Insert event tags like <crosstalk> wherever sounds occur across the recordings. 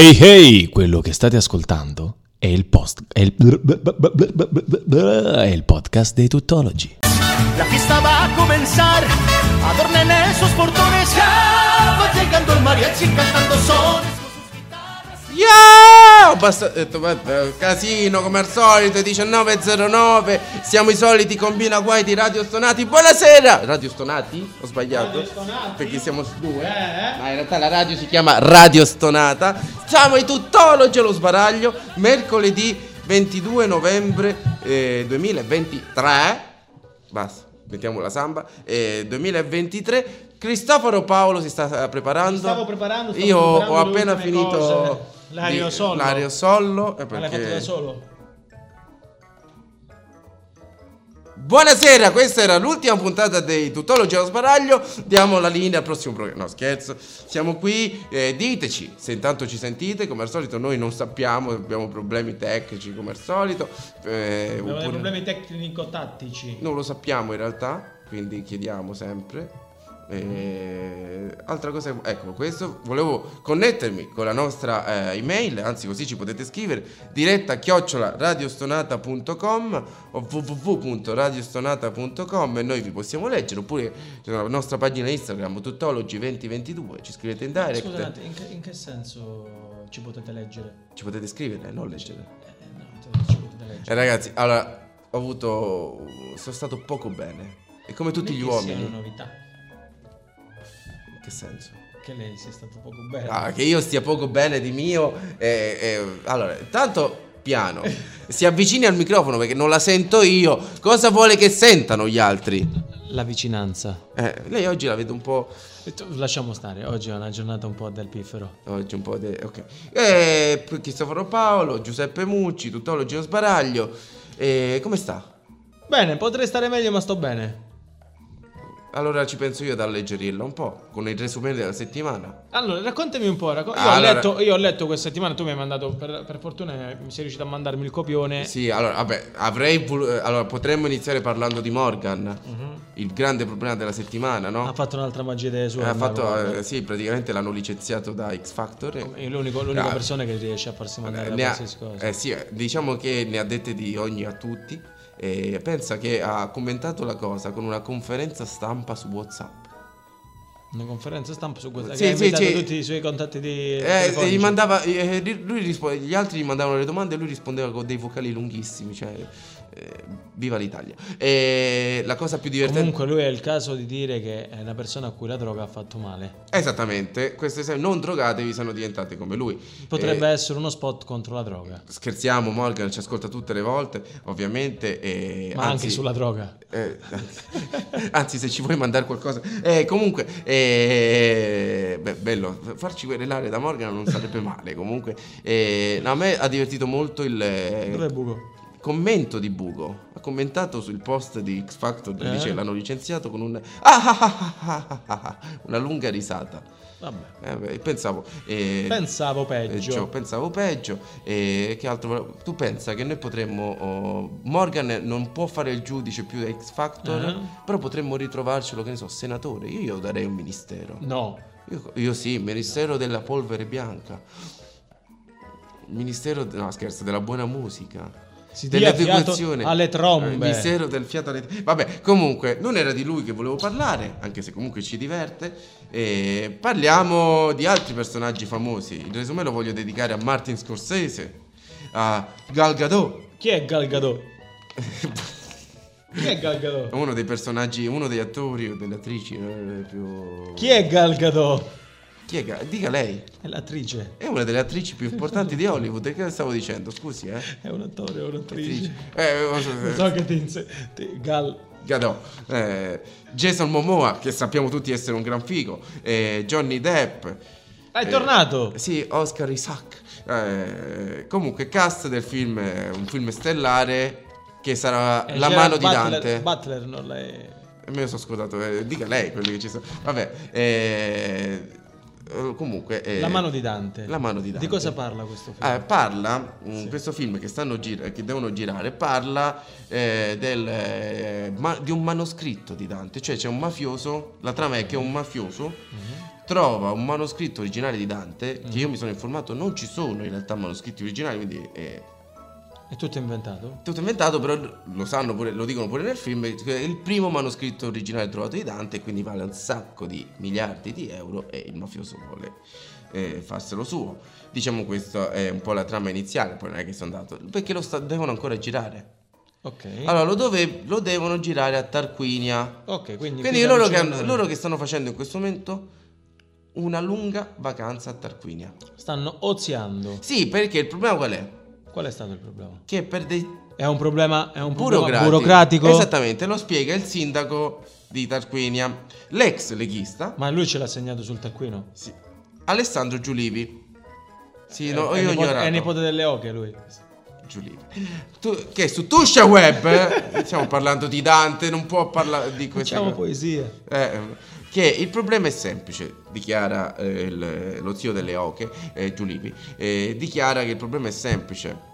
Hey hey, quello che state ascoltando è il post è il, è il podcast dei tuttologi. La fiesta va a comenzar, adornen esos portones, ya va llegando el mariachi cantando sones. Yeah! Ho basta- detto, vabbè, casino come al solito 19.09 Siamo i soliti combina guai di Radio Stonati. Buonasera! Radio Stonati? Ho sbagliato? Perché siamo due Ma in realtà la radio si chiama Radio Stonata. Siamo i tuttologi allo sbaraglio Mercoledì 22 novembre eh, 2023 Basta, mettiamo la samba. Eh, 2023 Cristoforo Paolo si sta eh, preparando. Stavo preparando, stavo Io ho appena finito cose. L'aerosollo. di- L'aerosollo eh, Ma l'hai perché- fatto da solo? Buonasera, questa era l'ultima puntata dei Tutologi allo sbaraglio. Diamo la linea al prossimo programma. No, scherzo. Siamo qui, eh, diteci se intanto ci sentite. Come al solito, noi non sappiamo, abbiamo problemi tecnici come al solito. eh, Abbiamo oppure- problemi tecnico-tattici. Non lo sappiamo in realtà, quindi chiediamo sempre. Eh, altra cosa, ecco, questo volevo connettermi con la nostra eh, email, anzi così ci potete scrivere, diretta chiocciola radiostonata.com o www.radiostonata.com e noi vi possiamo leggere, oppure c'è la nostra pagina Instagram tuttologi2022, ci scrivete in direct, Scusate, in che, in che senso ci potete leggere? ci potete scrivere, non leggere. Eh, no, ci potete leggere. Eh, ragazzi, allora, ho avuto, sono stato poco bene, e come tutti gli Non è uomini, una novità che senso? che lei sia stato poco bene. Ah, che io stia poco bene di mio. eh, eh, allora, tanto piano. <laughs> Si avvicini al microfono perché non la sento io. Cosa vuole che sentano gli altri? La vicinanza. Eh, lei oggi la vedo un po'. Lasciamo stare, oggi è una giornata un po' del piffero. Oggi un po' di. Ok. Eh, Cristoforo Paolo, Giuseppe Mucci, tuttologi lo sbaraglio. Eh, come sta? Bene, potrei stare meglio, ma sto bene. Allora ci penso io ad alleggerirla un po'. Con il resume della settimana. Allora, raccontami un po'. racco- io, Allora- ho letto, io ho letto questa settimana, tu mi hai mandato, per, per fortuna eh, mi sei riuscito a mandarmi il copione. Sì, allora, vabbè, avrei volu- eh, Allora, potremmo iniziare parlando di Morgan. Il grande problema della settimana, no? Ha fatto un'altra magia delle sue. Eh, ha fatto, eh, sì, praticamente l'hanno licenziato da X Factor. È l'unico- l'unica Ah, persona che riesce a farsi mandare ha- qualsiasi cosa. eh, sì, eh, diciamo che ne ha dette di ogni a tutti. E pensa che ha commentato la cosa con una conferenza stampa su WhatsApp. Una conferenza stampa su questa Sì, sì, sì. tutti i suoi contatti di Eh, mandava, eh, lui rispo- gli altri gli mandavano le domande e lui rispondeva con dei vocali lunghissimi. Cioè, eh, viva l'Italia. E la cosa più divertente. Comunque lui è il caso di dire che è una persona a cui la droga ha fatto male. Esattamente, queste se non drogatevi sono diventate come lui. Potrebbe Eh, essere uno spot contro la droga, Scherziamo, Morgan ci ascolta tutte le volte, ovviamente. E ma anzi, anche sulla droga. eh, <laughs> anzi, se ci vuoi mandare qualcosa. Eh, comunque, eh, beh, bello, farci querelare da Morgan non sarebbe male. Comunque, Eh, no, a me ha divertito molto il eh, Dov'è Buco? Commento di Bugo. Ha commentato sul post di X Factor dove Eh? dice l'hanno licenziato con un. ah, ah, ah, una lunga risata. Vabbè. Eh, pensavo. eh, Pensavo peggio. peggio, pensavo peggio. E che altro? Tu pensa che noi potremmo. oh, Morgan non può fare il giudice più da X Factor, Eh. però potremmo ritrovarcelo, che ne so, senatore. Io io darei un ministero. No. Io, io sì, ministero della polvere bianca. Ministero, no scherzo, della buona musica. Si Dell'educazione. alle Eh, trombe. Ministero del fiato alle Vabbè, comunque, non era di lui che volevo parlare, anche se comunque ci diverte. E parliamo di altri personaggi famosi. Il resume lo voglio dedicare a Martin Scorsese, a Gal Gadot. Chi è Gal Gadot? Chi è Gal Gadot? <laughs> Uno dei personaggi, uno degli attori o delle attrici eh, più... Chi è Gal Gadot? Chi è? Dica lei. È l'attrice. È una delle attrici più importanti di Hollywood. Che stavo dicendo? Scusi, eh. È un attore, è un'attrice. Eh, Non so che ti inse- ti- Gal. Gadot. Eh, Jason Momoa, che sappiamo tutti essere un gran figo. Eh, Johnny Depp. Ah, è Eh, tornato! Sì, Oscar Isaac. Eh, comunque, cast del film, un film stellare che sarà Eh, La c'era mano di Butler- Dante. Butler non l'hai... Me ne sono scordato, eh, dica lei quelli che ci sono. Vabbè, eh, comunque... eh, La mano di Dante. La mano di Dante. Di cosa parla questo film? Eh, parla, mh, questo film che, stanno gira- che devono girare, parla eh, del, eh, ma- di un manoscritto di Dante, cioè c'è un mafioso, la trama è che un mafioso trova un manoscritto originale di Dante, che io mi sono informato non ci sono in realtà manoscritti originali, quindi è tutto inventato? tutto inventato, però lo sanno pure, lo dicono pure nel film, è il primo manoscritto originale trovato di Dante quindi vale un sacco di miliardi di euro e il mafioso vuole eh, farselo suo. Diciamo questa è un po' la trama iniziale, poi non è che sono andato, perché lo sta- devono ancora girare. Ok. Allora lo, dove- lo devono girare a Tarquinia. ok, quindi... Quindi qui loro che, hanno- loro che stanno facendo in questo momento una lunga vacanza a Tarquinia. Stanno oziando. Sì, perché il problema qual è? Qual è stato il problema? Che per dei È un problema, è un problema burocratico. Esattamente, lo spiega il sindaco di Tarquinia, l'ex leghista, Ma lui ce l'ha segnato sul taccuino? sì, Alessandro Giulivi. Sì, È- no, è, nipote, è nipote delle oche lui. Giulivi. Tu, che su Tuscia Web, eh, stiamo parlando di Dante, non può parlare di queste Facciamo cose. poesie. Eh, che il problema è semplice, dichiara eh, il- lo zio delle oche, eh, Giulivi, eh, dichiara che il problema è semplice.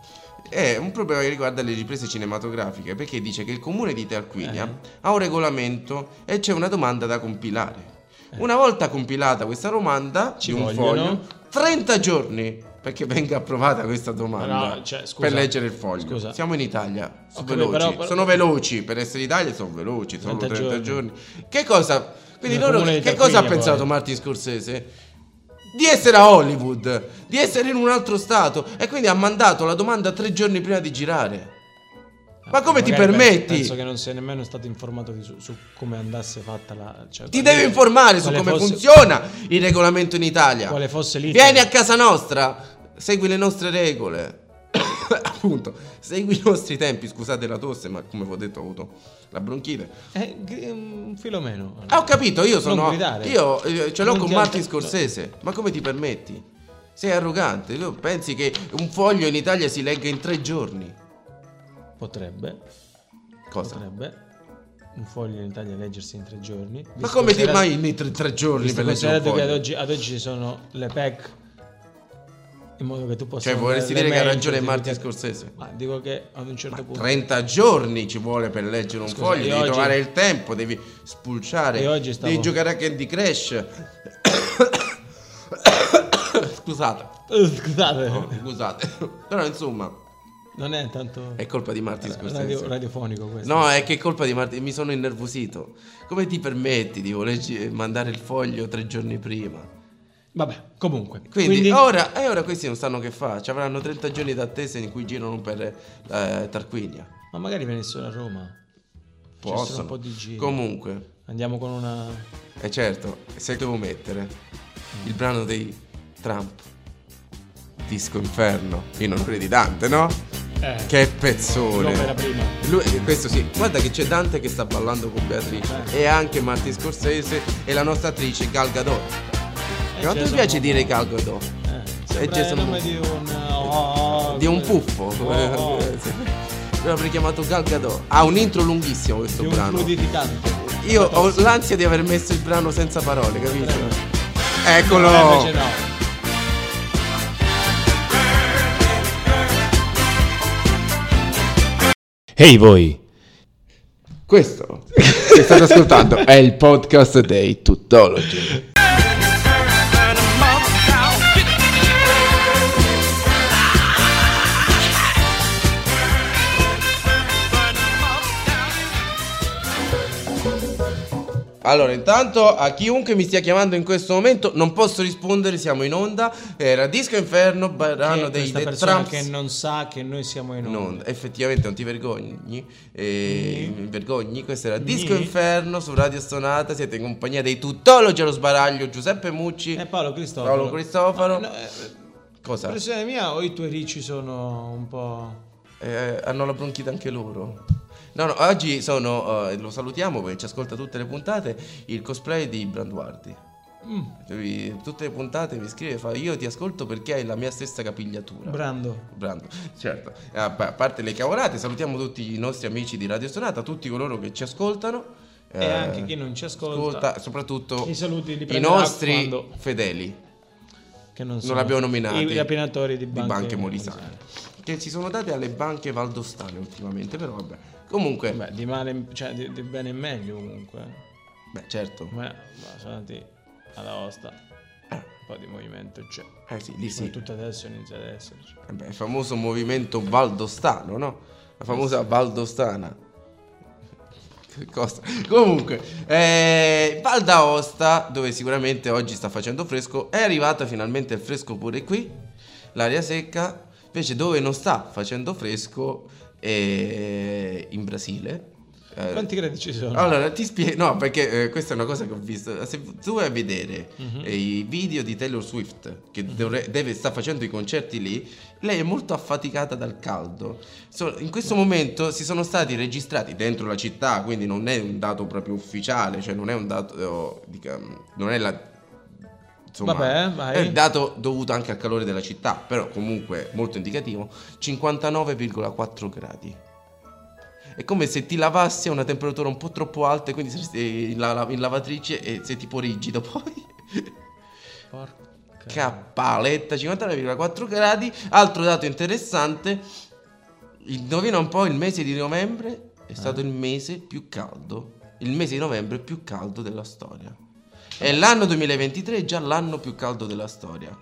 È un problema che riguarda le riprese cinematografiche, perché dice che il comune di Tarquinia Eh. ha un regolamento e c'è una domanda da compilare. Una volta compilata questa domanda Ci un foglio, 30 giorni perché venga approvata questa domanda No, cioè, scusa, per leggere il foglio. scusa. Siamo in Italia, sono capito, veloci, però- però- sono veloci per essere in Italia, sono veloci, sono 30 30 giorni. giorni. Che cosa? Quindi loro che cosa ha pensato poi. Martin Scorsese? Di essere a Hollywood, di essere in un altro stato e quindi ha mandato la domanda tre giorni prima di girare. Ma come ti Magari permetti? Penso che non sia nemmeno stato informato su, su come andasse fatta la... Cioè, Ti devi informare su come fosse- funziona il regolamento in Italia. Quale fosse l'iter. Vieni a casa nostra, segui le nostre regole. <laughs> Appunto, segui i nostri tempi. Scusate la tosse, ma come vi ho detto, ho avuto la bronchite. Eh, un filo meno. Ah, ho capito, io sono. Gridare. Io eh, ce l'ho Non con ti Martin Scorsese. Ma come ti permetti? Sei arrogante. Tu pensi che un foglio in Italia si legga in tre giorni? Potrebbe. Cosa? Potrebbe. Un foglio in Italia leggersi in tre giorni. Ma come ti mai in tre, tre giorni per leggere un ad foglio? oggi, ad oggi ci sono le PEC in modo che tu possa Cioè, vorresti dire che ha ragione Martin Scorsese? Ma dico che ad un certo punto 30 giorni ci vuole per leggere un Scusa, foglio, io devi oggi- trovare il tempo, devi spulciare, Io oggi stavo- devi giocare a Candy Crush. Scusate, scusate, oh, scusate, <coughs> però insomma non è tanto è colpa di Martin Scorsese. radio- radiofonico questo. No, è che è colpa di Martin, mi sono innervosito. Come ti permetti di volerci mandare il foglio tre giorni prima? Vabbè, comunque. Quindi, Quindi, ora, e ora questi non sanno che fa, ci avranno 30 giorni d'attesa in cui girano per eh, Tarquinia. ma magari venissero a Roma. Possono. un po' di giri. Comunque, Andiamo con una E certo, se devo mettere il brano dei Trump, Disco Inferno, in onore di Dante, no? eh, Che pezzone! Lui- questo sì, guarda che c'è Dante che sta ballando con Beatrice Eh. e anche Martin Scorsese e la nostra attrice Gal Gadot. Eh, Quanto mi piace dire Gal Gadot? Eh, sembra Jason il nome di un oh, Di un come- puffo. Oh, oh. <laughs> L'avrei chiamato Gal Gadot. Ha un intro lunghissimo questo di un brano. Io ho l'ansia di aver messo il brano senza parole, capito? Eccolo! Eh, no. Ehi voi! Questo che state ascoltando è il podcast dei Tuttologi. <laughs> Allora, intanto a chiunque mi stia chiamando in questo momento non posso rispondere, siamo in onda. Era Disco Inferno, brano Che dei The Trumps. che non sa che noi siamo in onda. onda. Effettivamente non ti vergogni. Eh, mi vergogni. Questo era Disco Ni. Inferno su Radio Stonata. Siete in compagnia dei tuttologi allo sbaraglio Giuseppe Mucci. Eh, Paolo Cristoforo. Paolo Cristofaro. No, eh, Cosa? Impressione mia o i tuoi ricci sono un po'... Eh, hanno la bronchite anche loro. No, no, oggi sono, eh, lo salutiamo perché ci ascolta tutte le puntate, il cosplay di Branduardi. Mm, Tutte le puntate mi scrive fa io ti ascolto perché hai la mia stessa capigliatura. Brando. Brando, certo. Eh, A pa- a parte le cavolate, salutiamo tutti i nostri amici di Radio Sonata, tutti coloro che ci ascoltano. E eh, anche chi non ci ascolta. soprattutto I saluti i nostri quando- fedeli, Che non, non sono l'abbiamo nominati, I rapinatori di di banche, banche molisane, che si sono date alle banche valdostane ultimamente, però vabbè. Comunque, beh, Beh, di male, cioè di, di bene e meglio comunque. certo. Ma, ma sono andati ad Aosta. Un po' di movimento c'è. Eh sì, lì sì. Soprattutto adesso inizia ad esserci. Vabbè, il famoso movimento valdostano, no? La famosa valdostana. Che cosa? Comunque, eh, Val d'Aosta, dove sicuramente oggi sta facendo fresco, è arrivato finalmente il fresco pure qui, l'aria secca. Invece dove non sta facendo fresco è in Brasile. Eh, Quanti gradi ci sono? allora, ti spiego, no, perché eh, questa è una cosa che ho visto. Se tu vai a vedere Mhm. eh, i video di Taylor Swift, che dovre- deve, sta facendo i concerti lì, lei è molto affaticata dal caldo. So- in questo momento si sono stati registrati dentro la città, quindi non è un dato proprio ufficiale, cioè non è un dato, eh, dica- non è la... Insomma, Vabbè, è dato dovuto anche al calore della città, però comunque molto indicativo, 59,4 gradi. È come se ti lavassi a una temperatura un po' troppo alta e quindi saresti in, la- in lavatrice e sei tipo rigido <laughs> poi. Porca. Cappaletta, 59,4 gradi. Altro dato interessante, indovina un po' il mese di novembre è stato il mese più caldo. Il mese di novembre più caldo della storia. E l'anno 2023 è già l'anno più caldo della storia.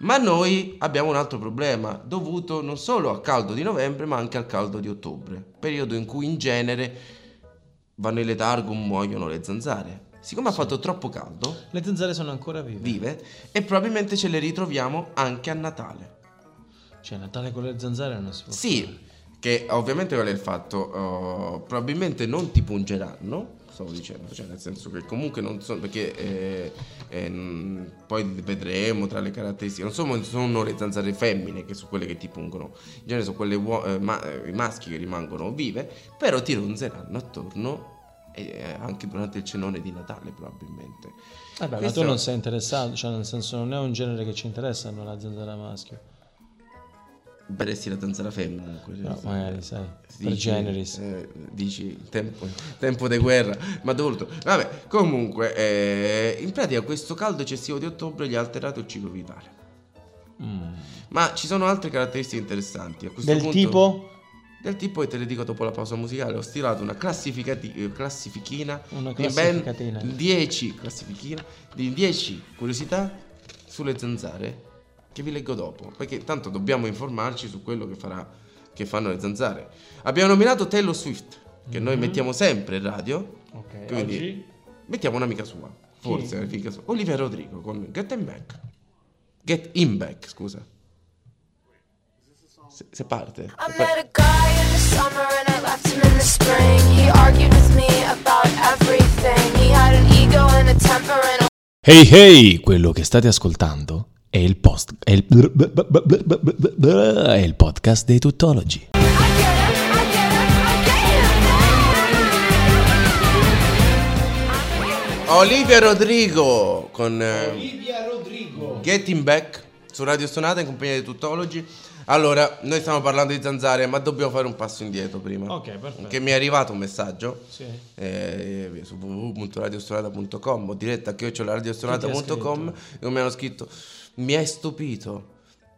Ma noi abbiamo un altro problema, dovuto non solo al caldo di novembre, ma anche al caldo di ottobre, periodo in cui in genere vanno in letargo, muoiono le zanzare. Siccome ha fatto troppo caldo, Le zanzare sono ancora vive. vive e probabilmente ce le ritroviamo anche a Natale. Cioè, Natale con le zanzare non si può Sì, che ovviamente qual è il fatto? Uh, probabilmente non ti pungeranno, stavo dicendo, cioè nel senso che comunque non sono, perché eh, eh, poi vedremo tra le caratteristiche, non sono, sono le zanzare femmine che sono quelle che ti pungono, in genere sono quelle uo- eh, ma- eh, i maschi che rimangono vive, però ti ronzeranno attorno eh, anche durante il cenone di Natale probabilmente. Vabbè, ma Questo- tu non sei interessato, cioè nel senso non è un genere che ci interessa, non la zanzara maschio. Beresti la zanzara femmina comunque. No, magari sai, Dici, per generis. eh, dici tempo, tempo di guerra, ma dovuto. Vabbè, comunque, eh, in pratica questo caldo eccessivo di ottobre gli ha alterato il ciclo vitale. Mm. Ma ci sono altre caratteristiche interessanti. A questo Del punto- tipo? Del tipo, e te le dico dopo la pausa musicale, ho stilato una classificati- eh, classifichina Una di ben classificatina. 10 classifichina di 10 curiosità sulle zanzare che vi leggo dopo, perché tanto dobbiamo informarci su quello che, farà, che fanno le zanzare. Abbiamo nominato Taylor Swift, che noi mettiamo sempre in radio, Ok, quindi oggi? mettiamo un'amica sua, forse un'amica sua, Olivia Rodrigo con Get Him Back. Get Him Back, scusa. Se, se parte. In in Hey hey, quello che state ascoltando è il post è il, è il podcast dei tuttologi. Olivia Rodrigo con eh, Olivia Rodrigo. Getting Back su Radio Stonata in compagnia di Tuttologi. Allora, noi stiamo parlando di zanzare, ma dobbiamo fare un passo indietro prima. Ok, perfetto. Che mi è arrivato un messaggio Sì. eh, su www.radiostonata.com o diretta chiocciolaradiostonata.com dove mi hanno scritto mi hai stupito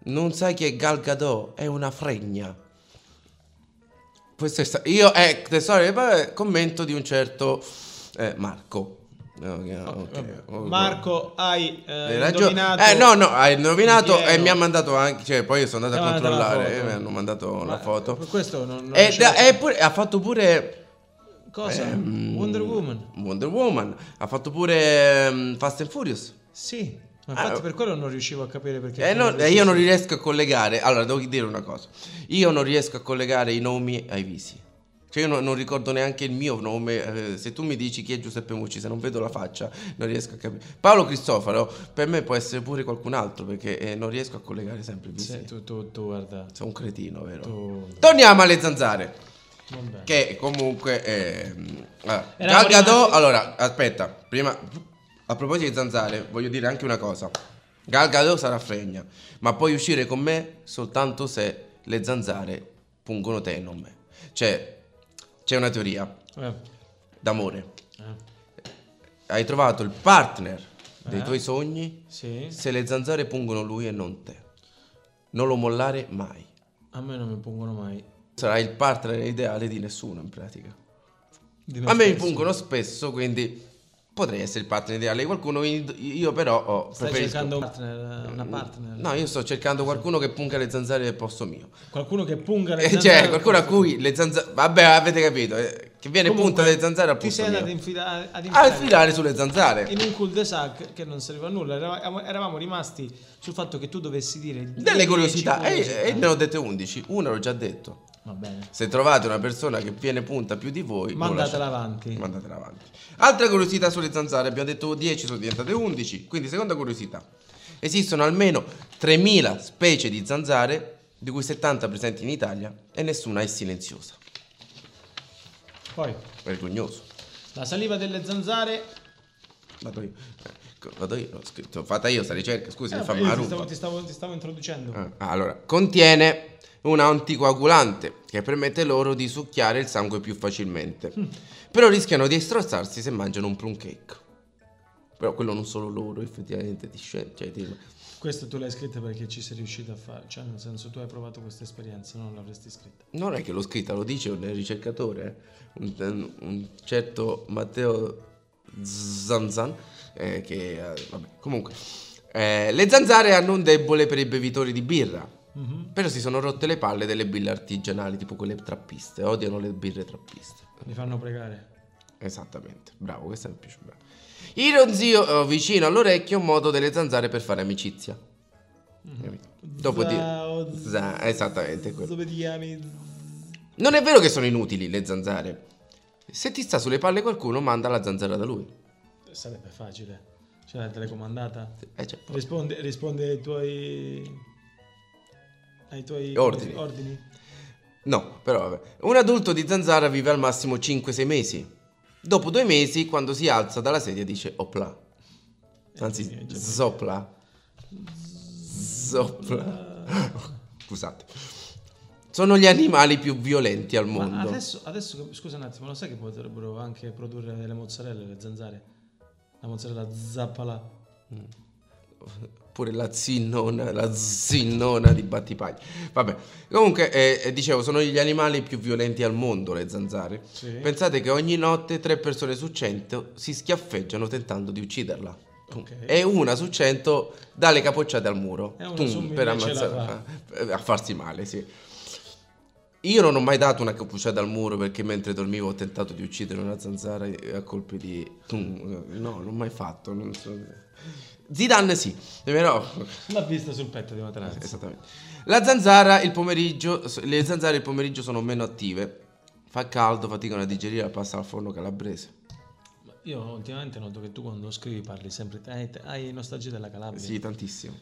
non sai chi è Gal Gadot è una fregna questo è io eh, tesoro commento di un certo eh, Marco Ok, ok. Oh, Marco, hai eh, indovinato Eh no, no, hai indovinato e mi ha mandato anche, cioè poi io sono andato a controllare e foto. mi hanno mandato Ma la foto. per questo non, non E, riuscivo- da- e pure, ha fatto pure Cosa? ehm, Wonder Woman. Wonder Woman, ha fatto pure ehm, Fast and Furious. Sì. Ma infatti Ah, per quello non riuscivo a capire perché E tu non Eh, io non riesco a collegare. Allora, devo dire una cosa. Io non riesco a collegare i nomi ai visi. Cioè, io non, non ricordo neanche il mio nome. eh, se tu mi dici chi è Giuseppe Mucci, se non vedo la faccia, non riesco a capire. Paolo Cristofaro, per me può essere pure qualcun altro, perché eh, non riesco a collegare sempre i visi. Sì, tu, tu, tu guarda. Sono un cretino, vero? Tu... Torniamo alle zanzare. Vabbè. Che comunque. ehm, allora, Gadot- rimasti- allora, aspetta, prima. A proposito di zanzare, voglio dire anche una cosa. Gal Gadot sarà fregna, ma puoi uscire con me soltanto se le zanzare pungono te e non me. Cioè, c'è una teoria Eh, d'amore. eh, Hai trovato il partner dei Eh? tuoi sogni Sì. se le zanzare pungono lui e non te. Non lo mollare mai. A me non mi pungono mai. Sarai il partner ideale di nessuno in pratica. Di A me mi pungono spesso, quindi potrei essere il partner ideale di qualcuno, io però ho Stai preferisco- cercando un partner, una partner. No, io sto cercando qualcuno che punga le zanzare al posto mio. Qualcuno che punga le Eh, zanzare. cioè, qualcuno a cui le zanzare... Vabbè, avete capito, eh, che viene Comunque, punta le zanzare al Ti posto sei andato mio. a infilare, ad A infilare sulle zanzare. in un cul-de-sac che non serviva a nulla. Eravamo, eravamo rimasti sul fatto che tu dovessi dire Delle 10 curiosità. E, e ne ho dette 11. Una l'ho già detto. Se trovate una persona che viene punta più di voi, Mandatela avanti. Mandatela avanti. Altra curiosità sulle zanzare, abbiamo detto 10, sono diventate 11. Quindi, seconda curiosità. Esistono almeno 3000 specie di zanzare, di cui 70 presenti in Italia, e nessuna è silenziosa. Poi, Vergognoso. la saliva delle zanzare. Vado io. Ecco, Vado io, ho scritto, fatta io sta ricerca, scusi, Eh, mi fa una ti, ruba. stavo, ti, stavo, ti stavo introducendo. Ah, allora, contiene un anticoagulante che permette loro di succhiare il sangue più facilmente. Però rischiano di strozzarsi se mangiano un plum cake. Però quello non solo loro, effettivamente, ti scende. Cioè, ti- Questo tu l'hai scritto perché ci sei riuscito a fare. Cioè, nel senso, tu hai provato questa esperienza, non l'avresti scritta. Non è che l'ho scritta, lo dice un ricercatore, eh. un, un certo Matteo Zanzan, eh, che, eh, vabbè, comunque. Eh, le zanzare hanno un debole per i bevitori di birra. Però si sono rotte le palle delle birre artigianali, tipo quelle trappiste. Odiano le birre trappiste. Mi fanno pregare. Esattamente, bravo, questo mi piace bravo. Il ronzio eh, vicino all'orecchio un modo delle zanzare per fare amicizia. Capito? Dopo di... Za- esattamente quello. Dove ti chiami? Non è vero che sono inutili le zanzare. Se ti sta sulle palle qualcuno, manda la zanzara da lui. Sarebbe facile. C'è la telecomandata. Eh, cioè, Risponde, risponde ai tuoi. Ai tuoi Ordini. ordini. No, però vabbè. Un adulto di zanzara vive al massimo 5-6 mesi. Dopo due mesi, quando si alza dalla sedia, dice opla. Anzi, zopla. Zopla. <laughs> Scusate. Sono gli animali più violenti al mondo. adesso, adesso, scusa un attimo, lo sai che potrebbero anche produrre delle mozzarelle, le zanzare? La mozzarella zappala. Pure la zinnona, la zinnona di Battipaglia. Vabbè, comunque, eh, eh, dicevo, sono gli animali più violenti al mondo, le zanzare. Sì. Pensate che ogni notte tre persone su cento si schiaffeggiano tentando di ucciderla. Ok. E una su cento dà le capocciate al muro Tum, per ce la ammazzare, eh, a farsi male, sì. Io non ho mai dato una capocciata al muro perché mentre dormivo ho tentato di uccidere una zanzara a colpi di... No, non l'ho mai fatto. Non so. Zidane sì, però... L'ha vista sul petto di Materazzi. Esattamente. La zanzara il pomeriggio, le zanzare il pomeriggio sono meno attive. Fa caldo, faticano a digerire la pasta al forno calabrese. Io ultimamente noto che tu quando scrivi parli sempre. Hai, hai nostalgia della Calabria. Sì, tantissimo.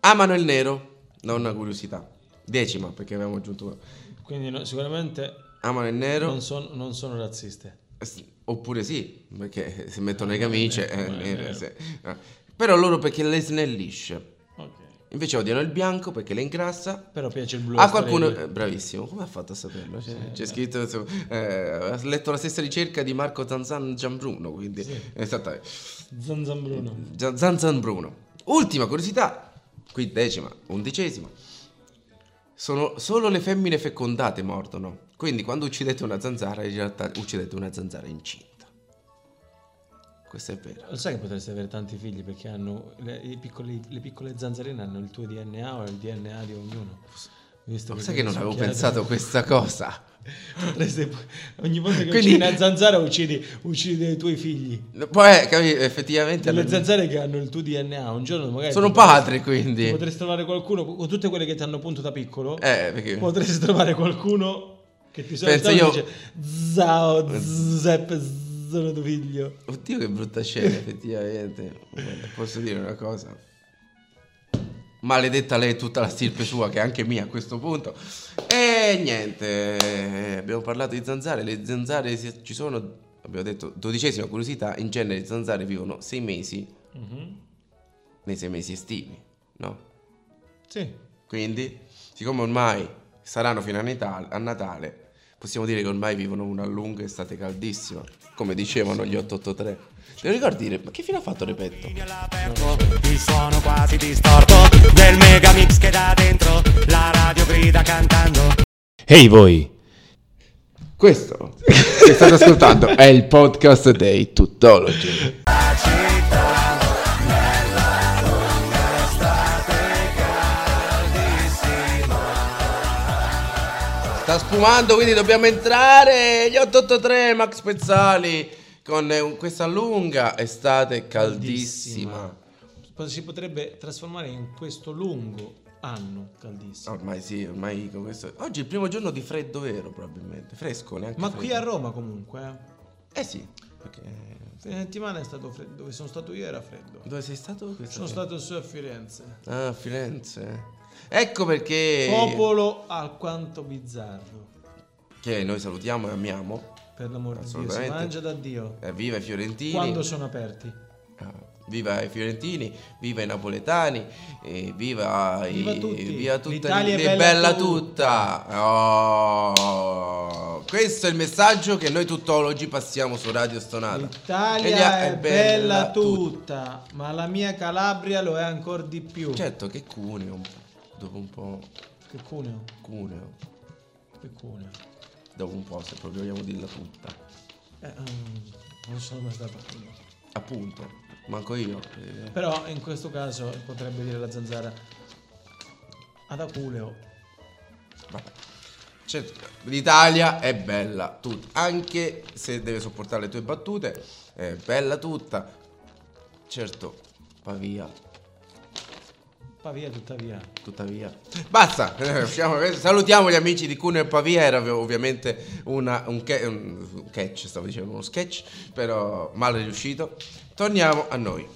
Amano il nero, non una curiosità. Decima, perché avevamo aggiunto... Quindi no- sicuramente Amano il nero, non, son- non sono razziste. s- oppure sì, perché <laughs> si mettono le camicie. eh, eh, è nere, vero. sì. Eh. Però loro perché le snellisce. Invece odiano il bianco perché le ingrassa. Però piace il blu. Ah, qualcuno. Starelli. eh, bravissimo, come ha fatto a saperlo? C'è, c'è scritto. insomma, eh, ha letto la stessa ricerca di Marco Zanzan Gianbruno. Quindi, esattamente. Zanzan Bruno. Zanzan Bruno. Ultima curiosità, qui decima, undicesima. Sono solo le femmine fecondate mordono. Quindi quando uccidete una zanzara, in realtà uccidete una zanzara incinta. Questo è vero. Lo sai che potresti avere tanti figli perché hanno le, i piccoli- le piccole zanzarine hanno il tuo DNA o il DNA di ognuno. Visto sai che non avevo pensato a questa cosa? <laughs> Potresti- ogni volta che Quindi- uccidi una zanzara uccidi, uccidi dei tuoi figli. Poi, eh, capi, effettivamente... Delle hanno- zanzare che hanno il tuo DNA. Un giorno magari. Sono padre, quindi. Potresti trovare qualcuno con tutte quelle che ti hanno punto da piccolo. Eh, perché... Potresti trovare qualcuno che ti Penso io- dice Zao, Giuseppe, sono tuo figlio. Oddio che brutta scena, effettivamente. Guarda, Posso dire una cosa? Maledetta lei tutta la stirpe sua, che è anche mia a questo punto. E niente, abbiamo parlato di zanzare. Le zanzare ci sono, abbiamo detto, dodicesima curiosità, in genere le zanzare vivono sei mesi nei sei mesi estivi, no? Sì. Quindi, siccome ormai saranno fino a Natale, a Natale, possiamo dire che ormai vivono una lunga estate caldissima, come dicevano gli 883. Te lo ricordi? Ma che fine ha fatto Repetto? il suono quasi distorto del megamix che da dentro la radio grida cantando. Ehi voi! Questo che state ascoltando è il podcast dei Tuttologi. Sta spumando, quindi dobbiamo entrare. Gli 883 Max Pezzali con eh, questa lunga estate caldissima. Poi Si potrebbe trasformare in questo lungo anno caldissimo. Ormai sì, ormai con questo. Oggi è il primo giorno di freddo vero, probabilmente. Fresco, neanche Ma freddo. qui a Roma comunque, eh. Eh sì, perché Fine settimana è stato freddo. Dove sono stato io era freddo. dove sei stato Sono stato su a Firenze. Ah, a Firenze. Ecco perché Popolo alquanto bizzarro. che noi salutiamo e amiamo. Per l'amor di Dio, si mangia da Dio. Eh, viva i fiorentini. Quando sono aperti. Ah, Viva i fiorentini, viva i napoletani, viva, Viva i, tutti. viva tutta L'Italia è bella tutta. Oh, questo è il messaggio che noi tuttologi passiamo su Radio Stonata. L'Italia Elia è, bella tutta, ma la mia Calabria lo è ancora di più. Certo che Cuneo, dopo un po', Che cuneo, Cuneo, che cuneo. dopo un po' se proprio vogliamo dirla tutta. Eh, mm, non sono mai stato a Cuneo. Appunto, manco io. eh. Però in questo caso potrebbe dire la zanzara ad Aculeo. Vabbè. Certo, l'Italia è bella tutta, anche se deve sopportare le tue battute, è bella tutta. Certo, Pavia, Pavia tuttavia. tuttavia. Basta, eh, usciamo- salutiamo gli amici di Cuneo e Pavia, era ov- ovviamente una- un, ca- un catch, stavo dicendo uno sketch, però male riuscito. Torniamo a noi.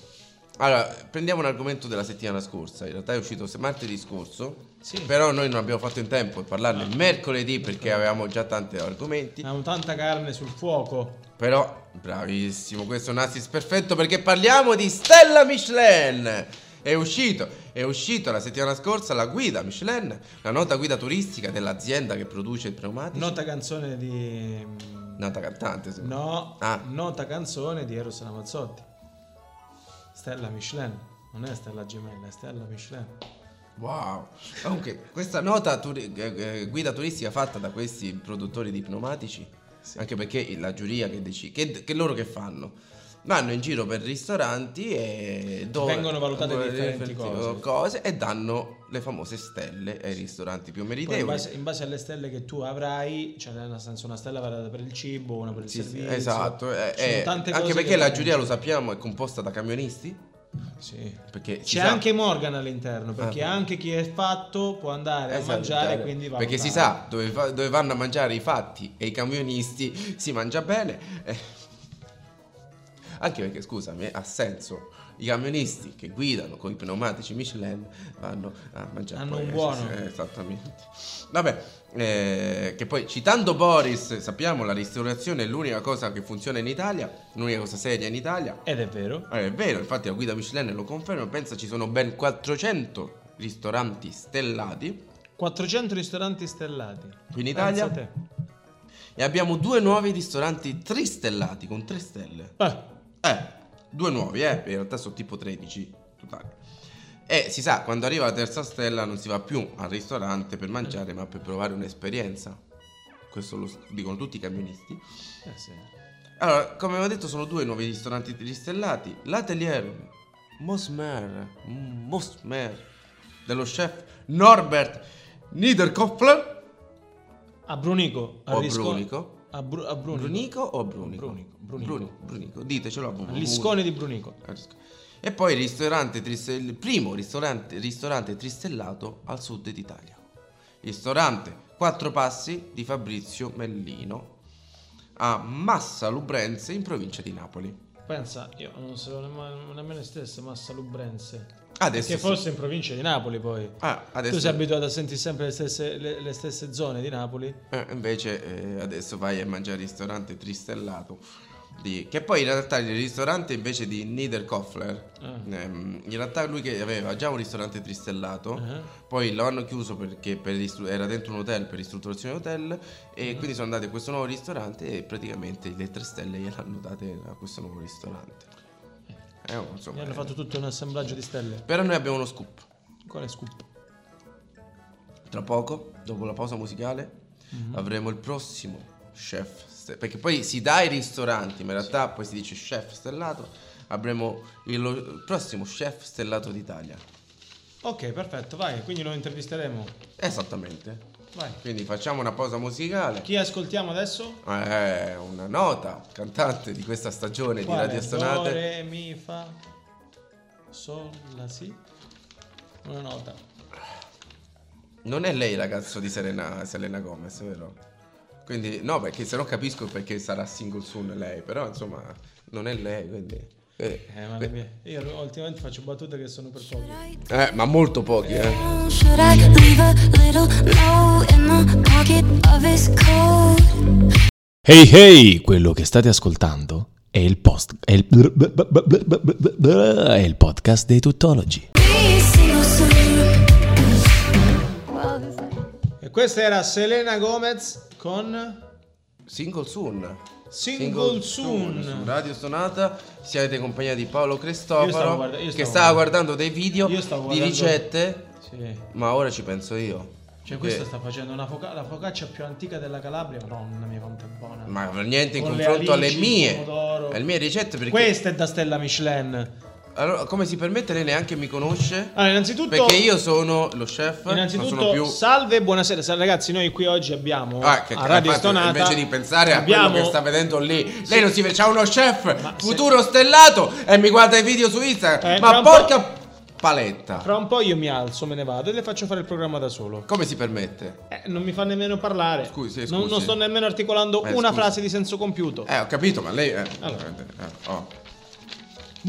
Allora, prendiamo un argomento della settimana scorsa, in realtà è uscito martedì scorso, Sì. però noi non abbiamo fatto in tempo di parlarne il mercoledì perché avevamo già tanti argomenti. Abbiamo tanta carne sul fuoco. Però, bravissimo, questo è un assist perfetto perché parliamo di Stella Michelin. È uscito, è uscito la settimana scorsa la guida Michelin, la nota guida turistica dell'azienda che produce i pneumatici. Nota canzone di... Nota cantante, se No, Ah. nota canzone di Eros Ramazzotti. Stella Michelin. Non è Stella Gemella, è Stella Michelin. Wow. Comunque, questa nota turi- eh, eh, guida turistica fatta da questi produttori di pneumatici, anche perché la giuria che decide, che, che loro che fanno? Vanno in giro per ristoranti e dove Vengono valutate dove- differenti cose. cose e danno le famose stelle ai ristoranti più Poi in meritevoli. base, in base alle stelle che tu avrai, cioè nel senso una stella varata per il cibo, una per il Sì, servizio. esatto, eh, eh, anche perché la giuria lo sappiamo è composta da camionisti, Sì. perché C'è sa- anche Morgan all'interno, perché Ah. anche chi è fatto può andare a Esatto, mangiare chiaro. e quindi va perché si sa dove, dove vanno a mangiare i fatti e i camionisti si mangia bene eh. Anche perché scusami ha senso i camionisti che guidano con i pneumatici Michelin vanno a mangiare Hanno poi, un eh, buono. sì, esattamente vabbè eh, che poi citando Boris sappiamo la ristorazione è l'unica cosa che funziona in Italia l'unica cosa seria in Italia Ed è vero. eh, è vero, infatti la guida Michelin lo conferma, pensa ci sono ben 400 ristoranti stellati 400 ristoranti stellati. in Italia e abbiamo due nuovi ristoranti tristellati con 3 stelle. Eh, Eh, due nuovi, eh, in realtà sono tipo 13 totali. E si sa, quando arriva la terza stella non si va più al ristorante per mangiare, ma per provare un'esperienza. Questo lo dicono tutti i camionisti. eh sì. Allora, come avevo detto, sono due nuovi ristoranti tristellati. L'Atelier Mosmer, Mosmer dello chef Norbert Niederkopfler A Brunico. A o Brunico. A, Bru- a Brunico. Brunico o Brunico? Brunico, Brunico. Brunico, Brunico. Ditecelo. Liscone di Brunico. E poi il ristorante tristell- il primo ristorante, ristorante tristellato al sud d'Italia. Ristorante Quattro Passi di Fabrizio Mellino a Massa Lubrense in provincia di Napoli. Pensa, io non so nemmeno, nemmeno stesso Massa Lubrense. Adesso che sì. fosse in provincia di Napoli poi. Ah, adesso Tu sei abituato a sentire sempre le stesse, le- le stesse zone di Napoli. Eh, invece eh, adesso vai a mangiare al ristorante tristellato. Di... Che poi in realtà il ristorante invece di Niederkofler, Ah. ehm, in realtà lui che aveva già un ristorante tristellato, Ah. poi lo hanno chiuso perché per ristru- era dentro un hotel per ristrutturazione hotel e Ah. quindi sono andati a questo nuovo ristorante e praticamente le tre stelle gliel'hanno date a questo nuovo ristorante. Eh, oh, insomma, Mi hanno eh. fatto tutto un assemblaggio di stelle. Però noi abbiamo uno scoop. Quale scoop? Tra poco, dopo la pausa musicale, Mhm. avremo il prossimo chef, perché poi si dà ai ristoranti, ma in realtà poi si dice chef stellato, avremo il, il prossimo chef stellato d'Italia. Ok, perfetto, vai. Quindi lo intervisteremo. Esattamente. Vai. Quindi facciamo una pausa musicale. Chi ascoltiamo adesso? Eh, una nota cantante di questa stagione di Quale? Radio Stonate. re, mi, fa, sol, la, si. Una nota. Non è lei ragazzo di Serena, Selena Gomez, vero? Quindi, no, perché se no capisco perché sarà single soon lei, però insomma, non è lei, quindi... Eh, Eh, mie- Io ultimamente faccio battute che sono per pochi. eh, ma molto pochi, eh. Hey hey, quello che state ascoltando è il post è il, è il podcast dei tuttologi. E questa era Selena Gomez con Single soon. Single Soon. Su Radio Stonata siete in compagnia di Paolo Cristoforo guarda- io che stavo stava guardando- dei video Io stavo di guardando- ricette, Sì. ma ora ci penso io. Cioè, Perché- questa sta facendo una foca- la focaccia più antica della Calabria. Madonna mia, quanto è buona. Ma per niente in Con le confronto alle alici, mie. il pomodoro. Alle mie ricette perché Questa è da stella Michelin. Allora, come si permette lei neanche mi conosce? Allora, innanzitutto. Perché io sono lo chef, non Innanzitutto, sono più salve buonasera. Sa- Ragazzi, noi qui oggi abbiamo Ah, che a Radio infatti, Stonata. invece di pensare a abbiamo- quello che sta vedendo lì, lei non si vede, c'ha uno chef Ma futuro stellato e mi guarda i video su Instagram. Eh, ma porca paletta! Fra un po' io mi alzo, me ne vado e le faccio fare il programma da solo. Come si permette? Eh, non mi fa nemmeno parlare. Scusi, sì, Non, scusi. non sto nemmeno articolando Eh, una scusi. frase di senso compiuto. Eh, ho capito, ma lei. Eh, Allora. eh, oh.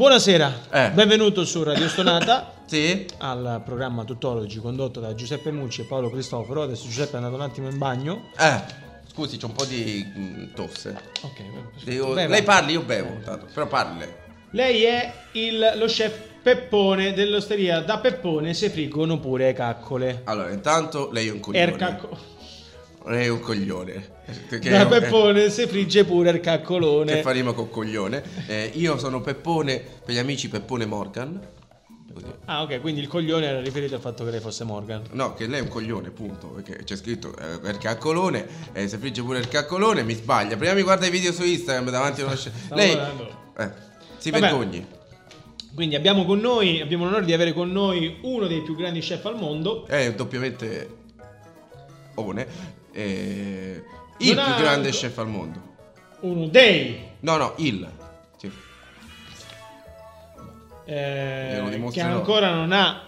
Buonasera, Eh. benvenuto su Radio Stonata. <laughs> Sì? al programma Tuttologi condotto da Giuseppe Mucci e Paolo Cristoforo. Adesso Giuseppe è andato un attimo in bagno. Eh, scusi, c'ho un po' di mm, tosse. Ok, Devo- beva. lei parli, io bevo, tanto, però parli lei. Lei è il- lo chef Peppone dell'osteria. Da Peppone si friggono pure caccole. Allora, intanto lei è un coglione. Er cacco- è un coglione. Da Peppone si frigge pure il che caccolone. fa rima con coglione. Eh, io sono Peppone, per gli amici Peppone Morgan. Ah, ok, quindi il coglione era riferito al fatto che lei fosse Morgan. No, che lei è un coglione, punto. Perché c'è scritto eh, il caccolone, eh, se frigge pure il caccolone, mi sbaglia. Prima mi guarda i video su Instagram davanti a uno chef. Stavo Lei. Eh, si Vabbè. vergogni. Quindi abbiamo con noi, abbiamo l'onore di avere con noi uno dei più grandi chef al mondo. È doppiamente. One. Eh, il Non più grande chef al mondo. Uno dei No, no, il. Sì. eh, che ancora non ha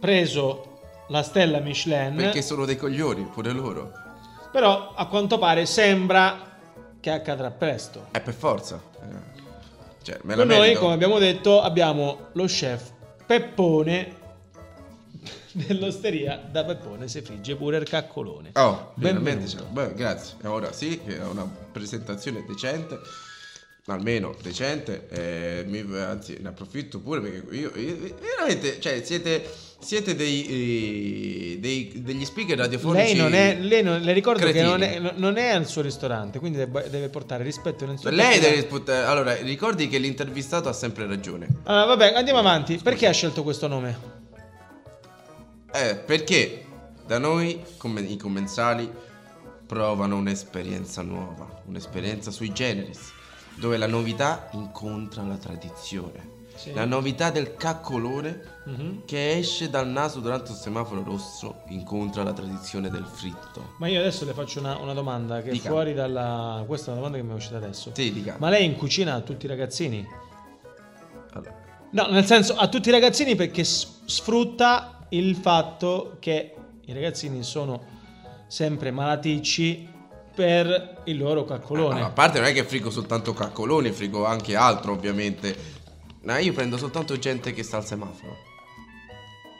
preso la stella Michelin. Perché sono dei coglioni, pure loro. Però a quanto pare sembra che accadrà presto. È per forza. Eh, Cioè, noi, come abbiamo detto, abbiamo lo chef Peppone dell'osteria. Da Peppone si frigge pure il caccolone. Oh, Benvenuto. Beh, grazie. E ora sì, è una presentazione decente. Almeno decente. eh, mi- anzi, ne approfitto pure perché io, io- veramente, cioè, siete, siete dei, eh, dei- degli speaker radiofonici. Lei non è, lei non- le ricordo cretini. che non è, non è al suo ristorante, quindi deve, deve portare rispetto innanzitutto. Lei a- deve rispondere. Allora, ricordi che l'intervistato ha sempre ragione. Allora, vabbè, andiamo avanti. Perché ha scelto questo nome? Eh, perché da noi come, i commensali provano un'esperienza nuova, un'esperienza sui generis, dove la novità incontra la tradizione. Sì. La novità del caccolone Mhm. che esce dal naso durante un semaforo rosso incontra la tradizione del fritto. Ma io adesso le faccio una, una domanda che Dica. è fuori dalla... Questa è una domanda che mi è uscita adesso. Sì, dica. Ma lei in cucina a tutti i ragazzini? Allora, No, nel senso a tutti i ragazzini perché s- sfrutta il fatto che i ragazzini sono sempre malaticci per il loro caccolone. a parte non è che frigo soltanto caccoloni, frigo anche altro ovviamente. No, io prendo soltanto gente che sta al semaforo.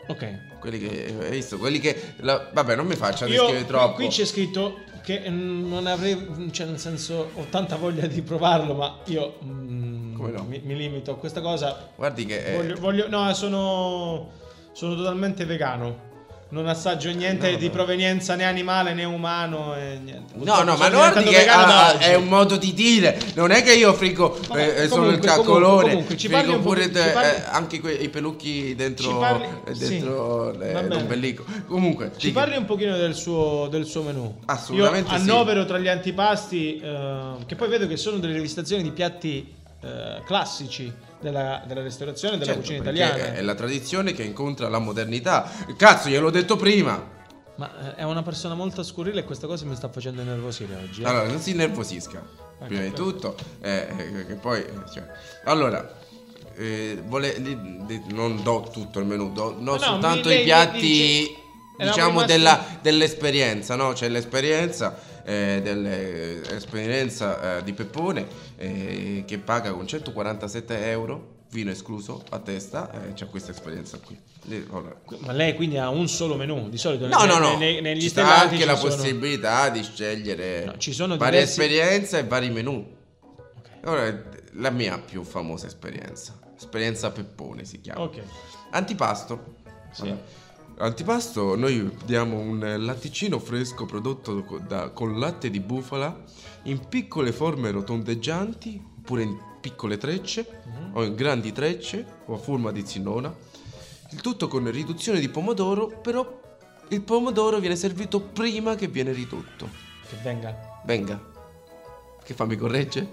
Ok. Quelli che hai visto, quelli che la- vabbè, non mi faccia descrivere troppo. qui c'è scritto che mm, non avrei, cioè nel senso ho tanta voglia di provarlo, ma io mm, Come no? mi, mi limito a questa cosa. Guardi che eh, Voglio, voglio- no, sono, sono totalmente vegano. non assaggio niente di provenienza né animale né umano e niente. No, no, ma diventato che oggi. è un modo di dire. Non è che io frigo eh, solo il caccolone, comunque, comunque, ci frigo pure de- ci parli- eh, anche que- i pelucchi dentro, parli- eh, sì. dentro Va bene. l'ombelico. Comunque, Ci dica. parli un pochino del suo, del suo menù. Assolutamente Io sì. annovero tra gli antipasti, eh, che poi vedo che sono delle rivisitazioni di piatti eh, classici della, della ristorazione e della Certo, cucina italiana. È la tradizione che incontra la modernità. Cazzo, gliel'ho detto prima. Ma eh, è una persona molto scurrile e questa cosa mi sta facendo innervosire oggi. eh. Allora, non si innervosisca. Prima di tutto, eh, eh, che poi. cioè, allora. eh, vole- non do tutto il menù, do, no, no, soltanto mi- i piatti, dice- diciamo, della- dell'esperienza, no? C'è l'esperienza, eh, dell'esperienza eh, di Peppone eh, che paga con 147 euro, vino escluso, a testa, eh, c'è questa esperienza qui. Allora, Ma lei quindi ha un solo menù? Di solito No, ne- no, no. ne- ne- negli Ci sta anche la sono- possibilità di scegliere No, ci sono varie diversi- esperienze e vari menù. Ora, la mia più famosa esperienza, esperienza Peppone si chiama. Ok. Antipasto. Sì. Vabbè. Antipasto, noi diamo un latticino fresco prodotto da- con latte di bufala in piccole forme rotondeggianti, oppure in piccole trecce, Mhm. o in grandi trecce, o a forma di zinona. Il tutto con riduzione di pomodoro, però il pomodoro viene servito prima che viene ridotto. Che venga. Venga. Che fammi corregge?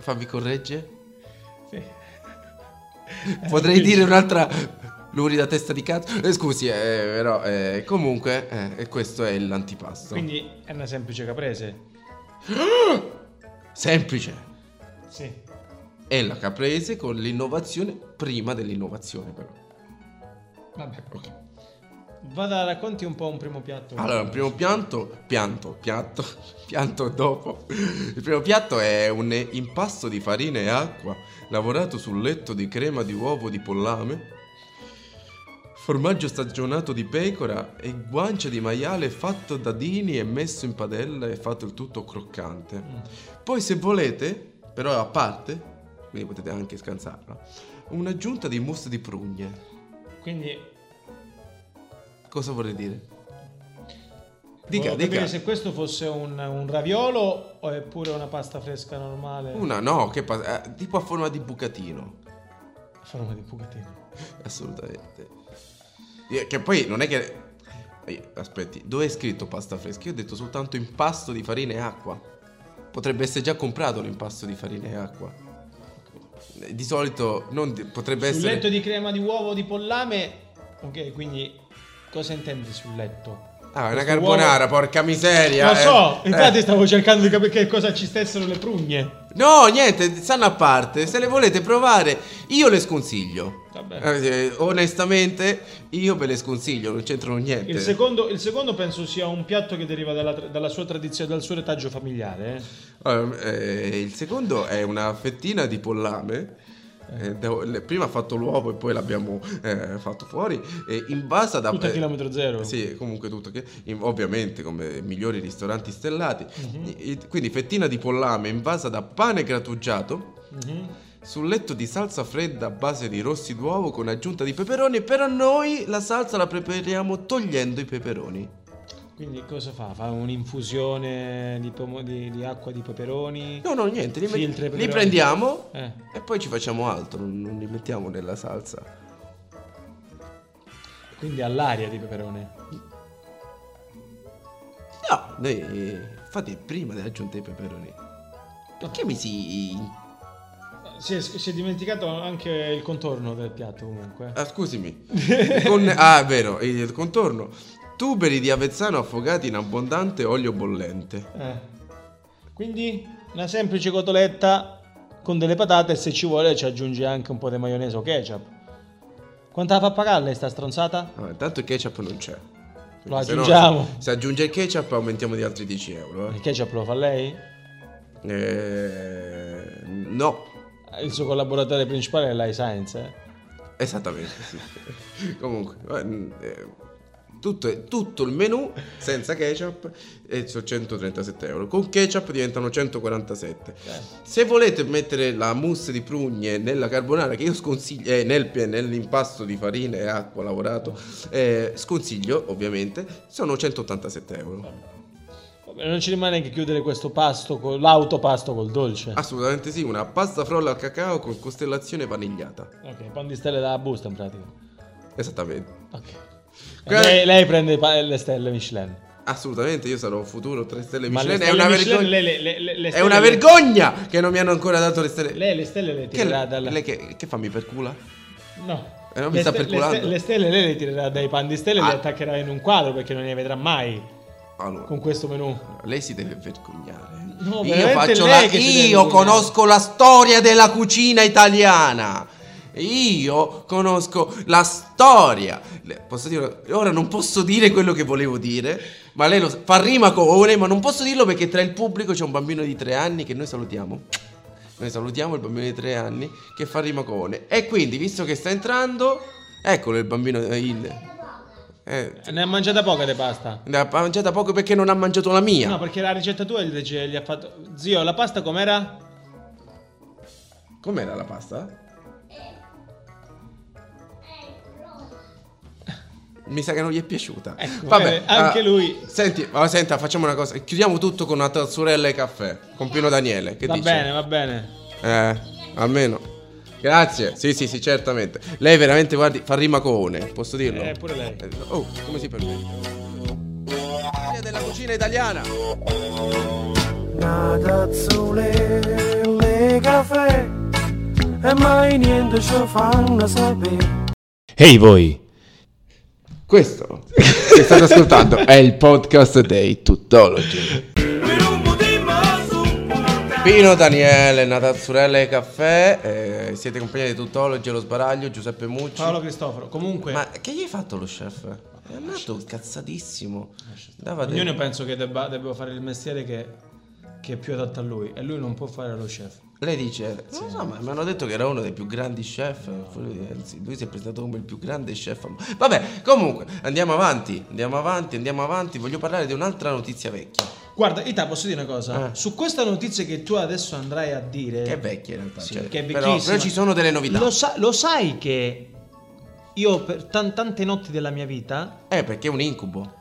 Fammi corregge? Sì. Potrei dire un'altra lurida testa di cazzo. Eh, scusi, eh, però eh, comunque eh, questo è l'antipasto. Quindi è una semplice caprese. <gasps> Semplice. Sì. È la caprese con l'innovazione prima dell'innovazione però. Vabbè. Vada, racconti un po' un primo piatto. Allora, il primo pianto, pianto, piatto, <laughs> pianto dopo. Il primo piatto è un impasto di farina e acqua lavorato sul letto di crema di uovo di pollame, formaggio stagionato di pecora e guancia di maiale fatto da dini e messo in padella e fatto il tutto croccante. Poi se volete, però a parte, quindi potete anche scansarla, un'aggiunta di mousse di prugne. Quindi Cosa vorrei dire? Dica, Dica, dica. se questo fosse un, un raviolo o è pure una pasta fresca normale. Una no, che pa- eh, tipo a forma di bucatino. A forma di bucatino. <laughs> Assolutamente. Che poi non è che. Aspetti, dove è scritto pasta fresca? Io ho detto soltanto impasto di farina e acqua. Potrebbe essere già comprato l'impasto di farina e acqua. Eh, Di solito non di- potrebbe Sul essere. letto di crema di uovo di pollame. Ok, quindi cosa intendi sul letto? Ah, è una carbonara, uovo- porca miseria. Lo eh. so, infatti Eh. stavo cercando di capire che cosa ci stessero le prugne. No, niente, stanno a parte. Se le volete provare, io le sconsiglio. Vabbè. Eh, onestamente, io ve le sconsiglio, non c'entrano niente. Il secondo, il secondo penso sia un piatto che deriva dalla, dalla sua tradizione, dal suo retaggio familiare. eh. Eh, il secondo è una fettina di pollame. Eh, devo- le- prima ha fatto l'uovo e poi l'abbiamo eh, fatto fuori. E invasa da. Tutto a chilometro zero. Sì, comunque tutto. Che, in- ovviamente, come migliori ristoranti stellati. Mhm. I- quindi, fettina di pollame invasa da pane grattugiato. Mhm. Sul letto di salsa fredda a base di rossi d'uovo con aggiunta di peperoni. Però noi la salsa la prepariamo togliendo i peperoni. Quindi cosa fa? Fa un'infusione di, pomo- di- di acqua di peperoni? No, no, niente. Li, met- i li prendiamo Eh. e poi ci facciamo altro. Non, non li mettiamo nella salsa. Quindi all'aria di peperone. No, noi fate prima dell'aggiunta dei peperoni. Perché mi si. Si è, si è dimenticato anche il contorno del piatto comunque. Ah, scusami. <laughs> Con... Ah, è vero, il contorno. Tuberi di avezzano affogati in abbondante olio bollente. Eh. Quindi una semplice cotoletta con delle patate e se ci vuole ci aggiunge anche un po' di maionese o ketchup. Quanto la fa pagare lei sta stronzata? Ah, intanto il ketchup non c'è. Lo Se no, aggiungiamo. se, aggiunge il ketchup aumentiamo di altri 10 euro. Il ketchup lo fa lei? Eh. Eh, no, Il suo collaboratore principale è Life Science, eh? esattamente. Sì. <laughs> Comunque, eh, tutto, tutto il menù senza ketchup e sono 137 euro. Con ketchup diventano 147. Se volete mettere la mousse di prugne nella carbonara, che io sconsiglio, eh, nel, nell'impasto di farina e acqua lavorato, eh, sconsiglio ovviamente, sono 187 euro. Non ci rimane che chiudere questo pasto, con l'autopasto col dolce. Assolutamente sì, una pasta frolla al cacao con costellazione vanigliata. Ok, pan di stelle da busta in pratica. Esattamente. Ok. Lei, lei prende pa- le stelle Michelin. Assolutamente, io sarò futuro 3 stelle Ma le Michelin. È una, Michelin, vergogna. lei- le- le- le È stelle una le- vergogna che non mi hanno ancora dato le stelle. Lei le stelle le Che, tirerà dalla... lei che, che fa mi percula? No. Eh, non mi Le sta ste- le perculando. ste- Le stelle lei le tirerà dai pan di stelle e Ah. le attaccherà in un quadro perché non ne vedrà mai Allora, con questo menù. lei si deve vergognare. No, io veramente faccio lei la- che si deve Io vergognare. conosco la storia della cucina italiana. Io conosco la storia. Posso dire, ora non posso dire quello che volevo dire, ma lei lo sa- fa rima con Ore, ma non posso dirlo perché tra il pubblico c'è un bambino di tre anni che noi salutiamo. Noi salutiamo il bambino di tre anni che fa rima con. E quindi, visto che sta entrando, eccolo il bambino. eh, Il, eh, Ne ha mangiata poca di pasta. ne ha mangiata poco perché non ha mangiato la mia. No, perché la ricetta tua gli ha fatto... Zio, la pasta com'era? Com'era la pasta? Mi sa che non gli è piaciuta. Ecco, Vabbè, eh, anche ah, lui. Senti, ma senta, facciamo una cosa. Chiudiamo tutto con una tazzurella e caffè. Con Pino Daniele. Che Va dici? bene, va bene. Eh, almeno. Grazie. Sì, sì, sì, certamente. Lei veramente, guardi, fa rima con One, posso dirlo? Eh, pure lei. Eh, Oh, come si permette? Della cucina italiana. Azzurre le caffè e mai niente ci fanno sapere. Ehi voi! Questo che state ascoltando è il podcast dei Tuttologi. Pino Daniele, Natazzurella e Caffè, eh, siete compagni di Tuttologi, lo sbaraglio, Giuseppe Mucci. Paolo Cristoforo. Comunque, Ma che gli hai fatto lo chef? È andato cazzatissimo. Dava del- ognuno penso che debba, debba fare il mestiere che, che è più adatto a lui. E lui non può fare lo chef. Lei dice, non lo so, ma mi hanno detto che era uno dei più grandi chef. Anzi, lui si è presentato come il più grande chef. Vabbè, comunque, andiamo avanti, andiamo avanti, andiamo avanti. Voglio parlare di un'altra notizia vecchia. Guarda, Ita, posso dire una cosa? Eh. Su questa notizia che tu adesso andrai a dire... Che è vecchia in realtà. Sì, cioè, che è però, vecchissima. però ci sono delle novità. Lo, sa- lo sai che io per tan- tante notti della mia vita Eh, perché è un incubo.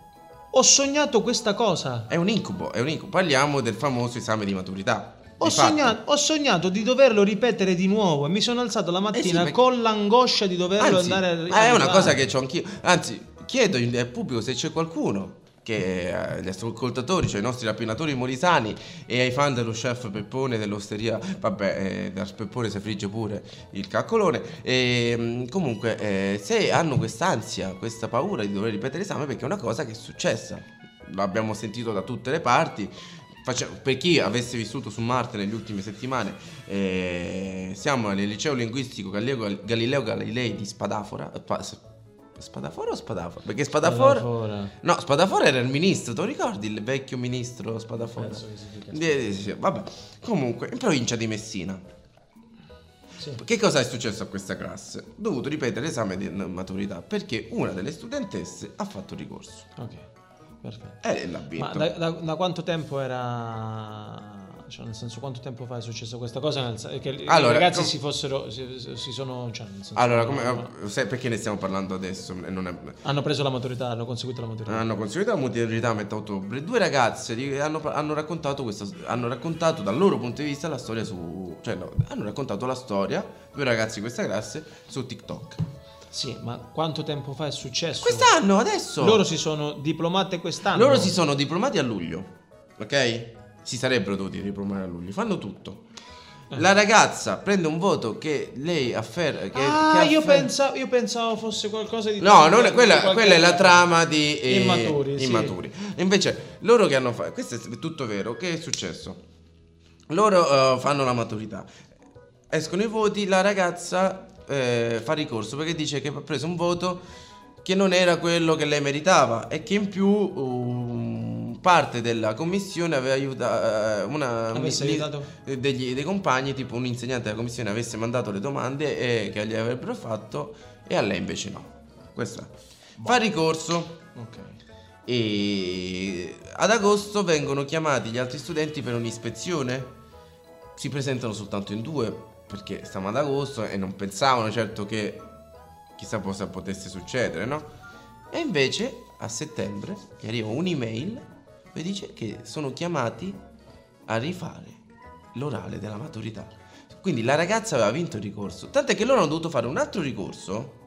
ho sognato questa cosa. È un incubo, è un incubo. Parliamo del famoso esame di maturità. Ho sognato, ho sognato di doverlo ripetere di nuovo e mi sono alzato la mattina Eh sì, perché- con l'angoscia di doverlo Anzi, andare a ah, è una cosa che ho anch'io. Anzi, chiedo al pubblico se c'è qualcuno che eh, gli ascoltatori, cioè i nostri rapinatori molisani e ai fan dello chef Peppone dell'osteria, vabbè, eh, da Peppone si frigge pure il caccolone. E mm, comunque, eh, se hanno quest'ansia, questa paura di dover ripetere l'esame, perché è una cosa che è successa. L'abbiamo sentito da tutte le parti. Faccia- per chi avesse vissuto su Marte nelle ultime settimane, eh, siamo al liceo linguistico Galileo, Galileo Galilei di Spadafora. eh, Spadafora o Spadafora? Perché Spadafora. Spadafora. No, Spadafora era il ministro, te lo ricordi? Il vecchio ministro Spadafora. Penso che si dica vabbè. Comunque, in provincia di Messina. Sì. Che cosa è successo a questa classe? Ho dovuto ripetere l'esame di maturità perché una delle studentesse ha fatto ricorso Ok, perfetto. e l'ha Ma vinto. da, da- da quanto tempo era... Cioè, nel senso, quanto tempo fa è successa questa cosa? Nel che i Allora, ragazzi com- si fossero... Si, si sono... Cioè, nel senso, Allora, come, hanno, sai perché ne stiamo parlando adesso? Non è- hanno preso la maturità, hanno conseguito la maturità. hanno conseguito la maturità a metà ottobre. Due ragazze di- hanno, hanno raccontato questa, hanno raccontato dal loro punto di vista la storia su. cioè, no, hanno raccontato la storia, due ragazzi di questa classe, su TikTok. Sì, ma quanto tempo fa è successo? Quest'anno, adesso! Loro si sono diplomate quest'anno. Loro si sono diplomati a luglio, ok? Si sarebbero dovuti diplomare a luglio, fanno tutto. La ragazza prende un voto che lei afferra. Che, Ah, che io, pensavo, io pensavo fosse qualcosa di... No, non è- quella, quella è la trama di eh, Immaturi, sì. immaturi. Invece, loro che hanno fatto. Questo è tutto vero. Che è successo? Loro eh, fanno la maturità. Escono i voti, la ragazza eh, fa ricorso perché dice che ha preso un voto che non era quello che lei meritava e che in più um, parte della commissione aveva aiutato una Avesse di- aiutato? degli, dei compagni, tipo un insegnante della commissione avesse mandato le domande e che gli avrebbero fatto e a lei invece no. Questo è. Fa ricorso. Ok. E ad agosto vengono chiamati gli altri studenti per un'ispezione. Si presentano soltanto in due perché stiamo ad agosto e non pensavano certo che chissà cosa potesse succedere, no? E invece a settembre gli arriva un'email e dice che sono chiamati a rifare l'orale della maturità. Quindi la ragazza aveva vinto il ricorso, tant'è che loro hanno dovuto fare un altro ricorso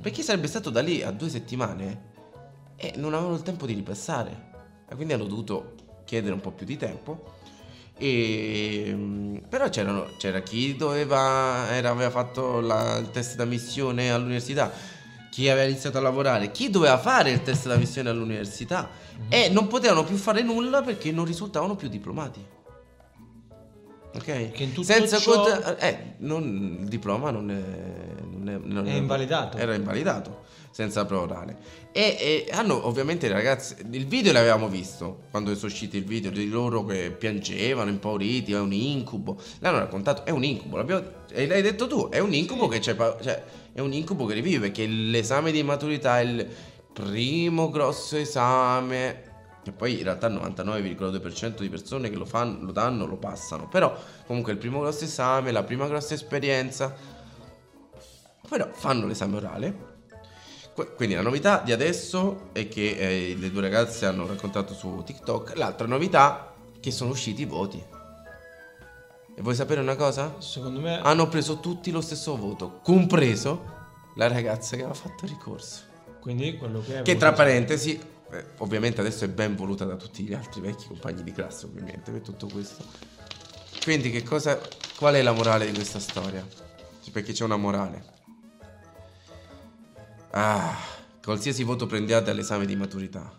perché sarebbe stato da lì a due settimane e non avevano il tempo di ripassare. E quindi hanno dovuto chiedere un po' più di tempo. E, però c'erano, c'era chi doveva, era- aveva fatto la- il test d'ammissione all'università, chi aveva iniziato a lavorare, chi doveva fare il test d'ammissione all'università e non potevano più fare nulla perché non risultavano più diplomati. Ok? Che in tutto Senza ciò- cont- eh, non- il diploma non è, non è- non È invalidato. Era invalidato senza prova orale. E, e hanno ovviamente le ragazze. Il video l'avevamo visto quando sono usciti il video di loro che piangevano, impauriti. È un incubo. L'hanno raccontato, è un incubo. e l'hai detto tu, è un incubo che c'è. Cioè, è un incubo che rivive. Perché l'esame di maturità è il primo grosso esame. Che poi in realtà il 99,2% di persone che lo fanno, lo danno, lo passano. Però comunque il primo grosso esame, la prima grossa esperienza. Però fanno l'esame orale. Quindi la novità di adesso è che eh, le due ragazze hanno raccontato su TikTok. L'altra novità è che sono usciti i voti. E vuoi sapere una cosa? Secondo me Hanno preso tutti lo stesso voto, compreso la ragazza che aveva fatto ricorso. quindi quello che è Che tra parentesi, eh, ovviamente adesso è ben voluta da tutti gli altri vecchi compagni di classe, ovviamente, per tutto questo. Quindi che cosa, qual è la morale di questa storia? Perché c'è una morale. Ah, qualsiasi voto prendiate all'esame di maturità.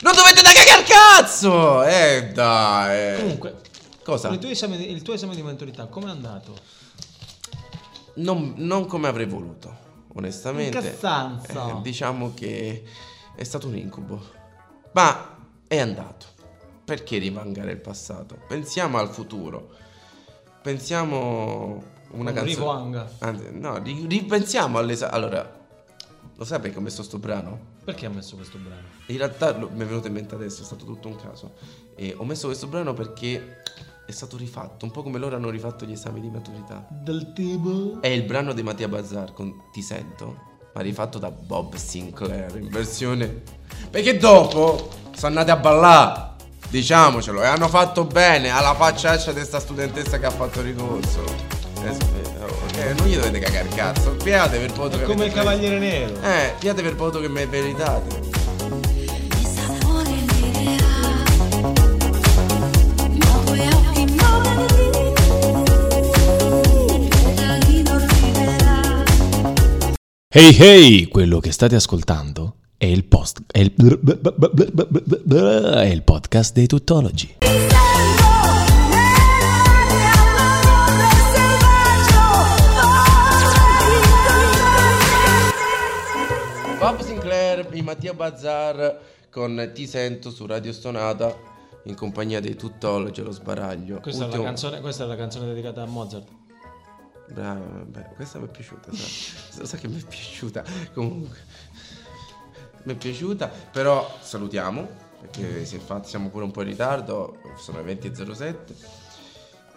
Non dovete da cagar cazzo! Eh dai. Comunque, Cosa? il tuo, esame, il tuo esame di maturità come è andato? Non, non come avrei voluto, onestamente. Che? Eh, diciamo che è stato un incubo. Ma è andato. Perché rimangare il passato? Pensiamo al futuro. Pensiamo una Un canzone. rivanga. Anzi, no, ri- ripensiamo all'esame. Allora, lo sai perché ho messo sto brano? Perché ha messo questo brano? In realtà lo- mi è venuto in mente adesso, è stato tutto un caso. E ho messo questo brano perché è stato rifatto, un po' come loro hanno rifatto gli esami di maturità. Del tipo? È il brano di Mattia Bazzar con Ti sento, ma rifatto da Bob Sinclair in versione. Perché dopo sono andati a ballare, diciamocelo, e hanno fatto bene alla facciaccia di sta studentessa che ha fatto ricorso. Eh, eh, ok, non gli dovete cagare il cazzo, piate per il voto che come il Cavaliere Nero. Eh, piate per il voto che mi arriverà Hey hey, quello che state ascoltando è il post è il, è il podcast dei tuttologi. Bob Sinclair e Mattia Bazzar con Ti sento su Radio Stonata in compagnia dei tuttologi e lo sbaraglio. Questa, è la Ultimo- canzone, questa è la canzone dedicata a Mozart. Bravo, vabbè, questa mi è piaciuta, sa, <laughs> sa che mi è piaciuta. Comunque, mi è piaciuta, però salutiamo, perché si è fatto, siamo pure un po' in ritardo, sono le 20.07.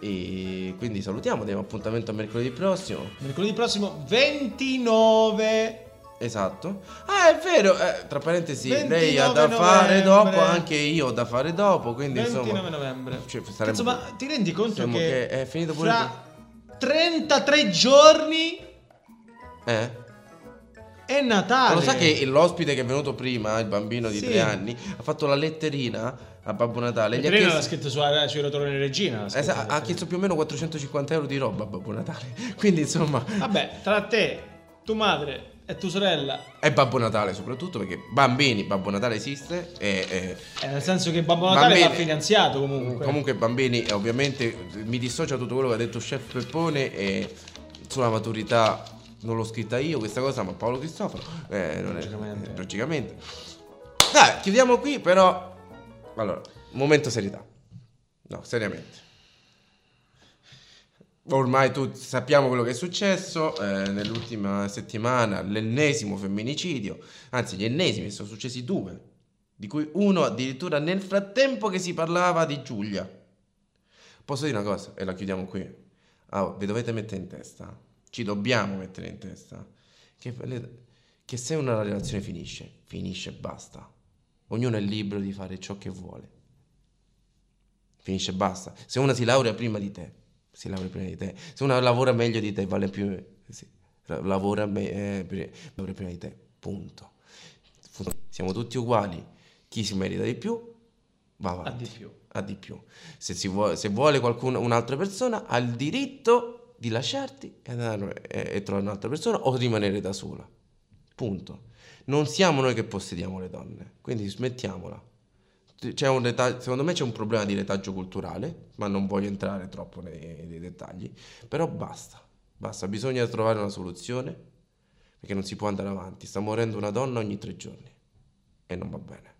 E quindi salutiamo, diamo appuntamento a mercoledì prossimo. Mercoledì prossimo 29. Esatto. Ah, è vero, eh, tra parentesi, lei ha 29 da fare novembre. dopo, anche io ho da fare dopo, quindi 29 insomma... novembre. Cioè, saremmo- Insomma, ti rendi conto che, che è finito pure fra 33 giorni Eh? è Natale. Ma lo sa che l'ospite che è venuto prima, il bambino di Sì. tre anni, ha fatto la letterina a Babbo Natale. Gli ha Petrino l'ha chiesto, scritto su, sui rotoroni Regina. Esa- ha chiesto più o meno 450 euro di roba a Babbo Natale. <laughs> Quindi insomma, Vabbè, tra te, tua madre e tua sorella, è Babbo Natale soprattutto perché bambini, Babbo Natale esiste e... e- eh, nel senso che Babbo Natale Bambini- va finanziato comunque. Comunque bambini, eh, ovviamente mi dissocio da tutto quello che ha detto Chef Peppone e sulla maturità non l'ho scritta io questa cosa, ma Paolo Cristoforo. Eh, non è- Logicamente. eh, logicamente. Dai, chiudiamo qui però... Allora, momento serietà. No, seriamente. Ormai tutti sappiamo quello che è successo eh, nell'ultima settimana, l'ennesimo femminicidio, anzi gli ennesimi, sono successi due, di cui uno addirittura nel frattempo che si parlava di Giulia. Posso dire una cosa e la chiudiamo qui? Ah, vi dovete mettere in testa, ci dobbiamo mettere in testa, che, che se una relazione finisce, finisce e basta. Ognuno è libero di fare ciò che vuole. Finisce e basta. Se una si laurea prima di te, si laurea prima di te. Se una lavora meglio di te, vale più... sì, lavora me- eh, prima di te. Punto. Siamo tutti uguali. Chi si merita di più, va avanti. Ha di più. Ha di più. Se, si vuole, se vuole qualcuno, un'altra persona, ha il diritto di lasciarti e, andare- e- e trovare un'altra persona o rimanere da sola. Punto. Non siamo noi che possediamo le donne, quindi smettiamola. C'è un reta- secondo me c'è un problema di retaggio culturale, ma non voglio entrare troppo nei, nei dettagli. Però basta, basta, bisogna trovare una soluzione perché non si può andare avanti. Sta morendo una donna ogni tre giorni e non va bene,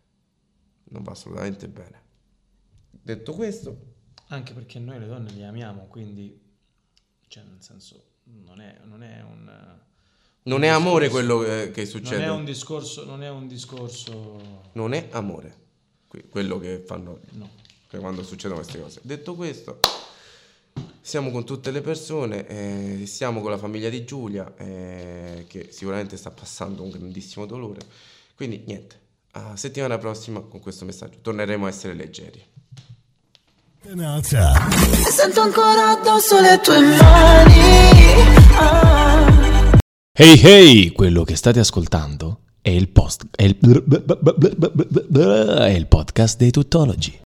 non va assolutamente bene. Detto questo, Anche perché noi le donne le amiamo, quindi, cioè, nel senso, non è, non è un... non è amore quello che, che succede, Non è un discorso, non è un discorso... non è amore quello che fanno No. che quando succedono queste cose. Detto questo, siamo con tutte le persone, eh, siamo con la famiglia di Giulia, eh, che sicuramente sta passando un grandissimo dolore. Quindi niente, a settimana prossima con questo messaggio torneremo a essere leggeri. Sento ancora addosso le tue mani. Ah. Hey hey, quello che state ascoltando è il post è il, è il podcast dei tuttologi.